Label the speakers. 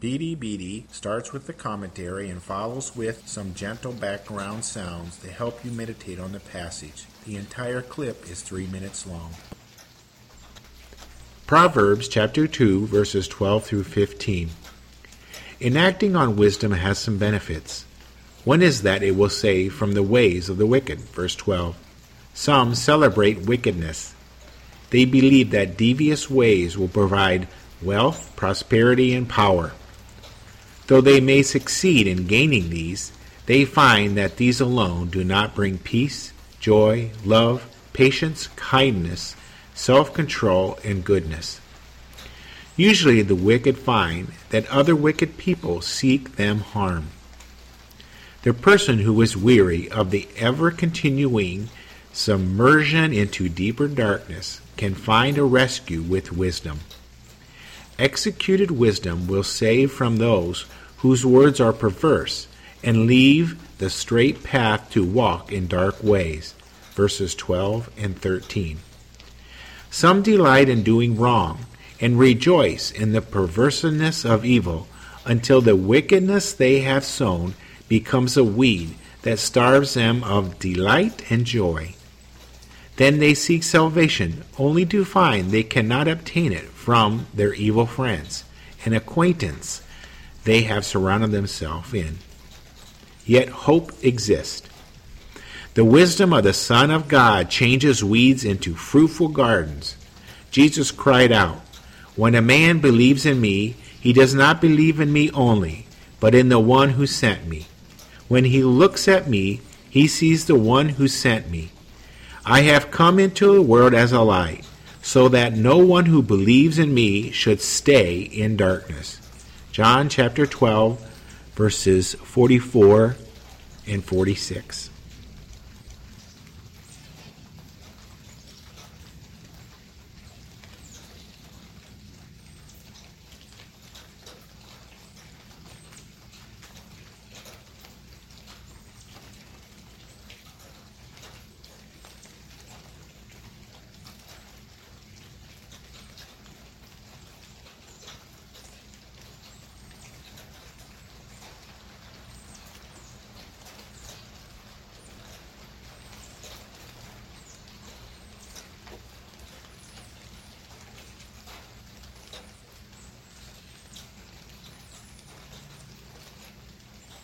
Speaker 1: BDBD starts with the commentary and follows with some gentle background sounds to help you meditate on the passage. The entire clip is three minutes long. Proverbs chapter 2, verses 12 through 15. Enacting on wisdom has some benefits. One is that it will save from the ways of the wicked. Verse 12. Some celebrate wickedness. They believe that devious ways will provide wealth, prosperity, and power. Though they may succeed in gaining these, they find that these alone do not bring peace, joy, love, patience, kindness, self control, and goodness. Usually the wicked find that other wicked people seek them harm. The person who is weary of the ever continuing submersion into deeper darkness can find a rescue with wisdom. Executed wisdom will save from those whose words are perverse and leave the straight path to walk in dark ways. Verses 12 and 13. Some delight in doing wrong and rejoice in the perverseness of evil until the wickedness they have sown becomes a weed that starves them of delight and joy. Then they seek salvation only to find they cannot obtain it from their evil friends and acquaintance they have surrounded themselves in. Yet hope exists. The wisdom of the Son of God changes weeds into fruitful gardens. Jesus cried out, When a man believes in me, he does not believe in me only, but in the one who sent me. When he looks at me, he sees the one who sent me. I have come into the world as a light, so that no one who believes in me should stay in darkness. John chapter 12, verses 44 and 46.